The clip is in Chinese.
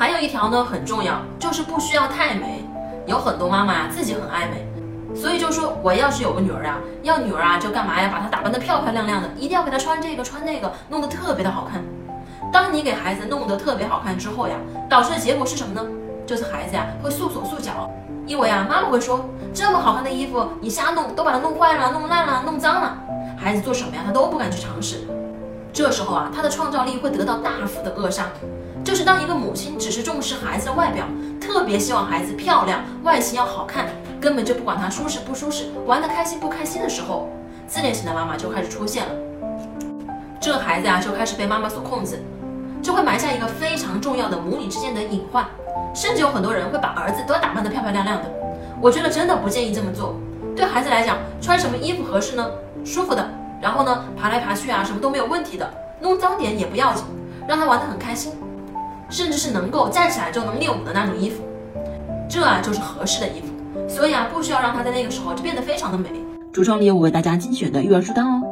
还有一条呢很重要，就是不需要太美。有很多妈妈呀自己很爱美，所以就说我要是有个女儿啊，要女儿啊就干嘛呀？把她打扮得漂漂亮亮的，一定要给她穿这个穿那个，弄得特别的好看。当你给孩子弄得特别好看之后呀，导致的结果是什么呢？就是孩子呀会束手束脚，因为啊妈妈会说这么好看的衣服你瞎弄，都把它弄坏了、弄烂了、弄脏了，孩子做什么呀他都不敢去尝试。这时候啊他的创造力会得到大幅的扼杀。就是当一个母亲只是重视孩子的外表，特别希望孩子漂亮、外形要好看，根本就不管他舒适不舒适、玩得开心不开心的时候，自恋型的妈妈就开始出现了。这个孩子呀就开始被妈妈所控制。就会埋下一个非常重要的母女之间的隐患，甚至有很多人会把儿子都打扮得漂漂亮亮的。我觉得真的不建议这么做。对孩子来讲，穿什么衣服合适呢？舒服的，然后呢，爬来爬去啊，什么都没有问题的，弄脏点也不要紧，让他玩得很开心，甚至是能够站起来就能练舞的那种衣服，这啊就是合适的衣服。所以啊，不需要让他在那个时候就变得非常的美。橱窗里有我为大家精选的育儿书单哦。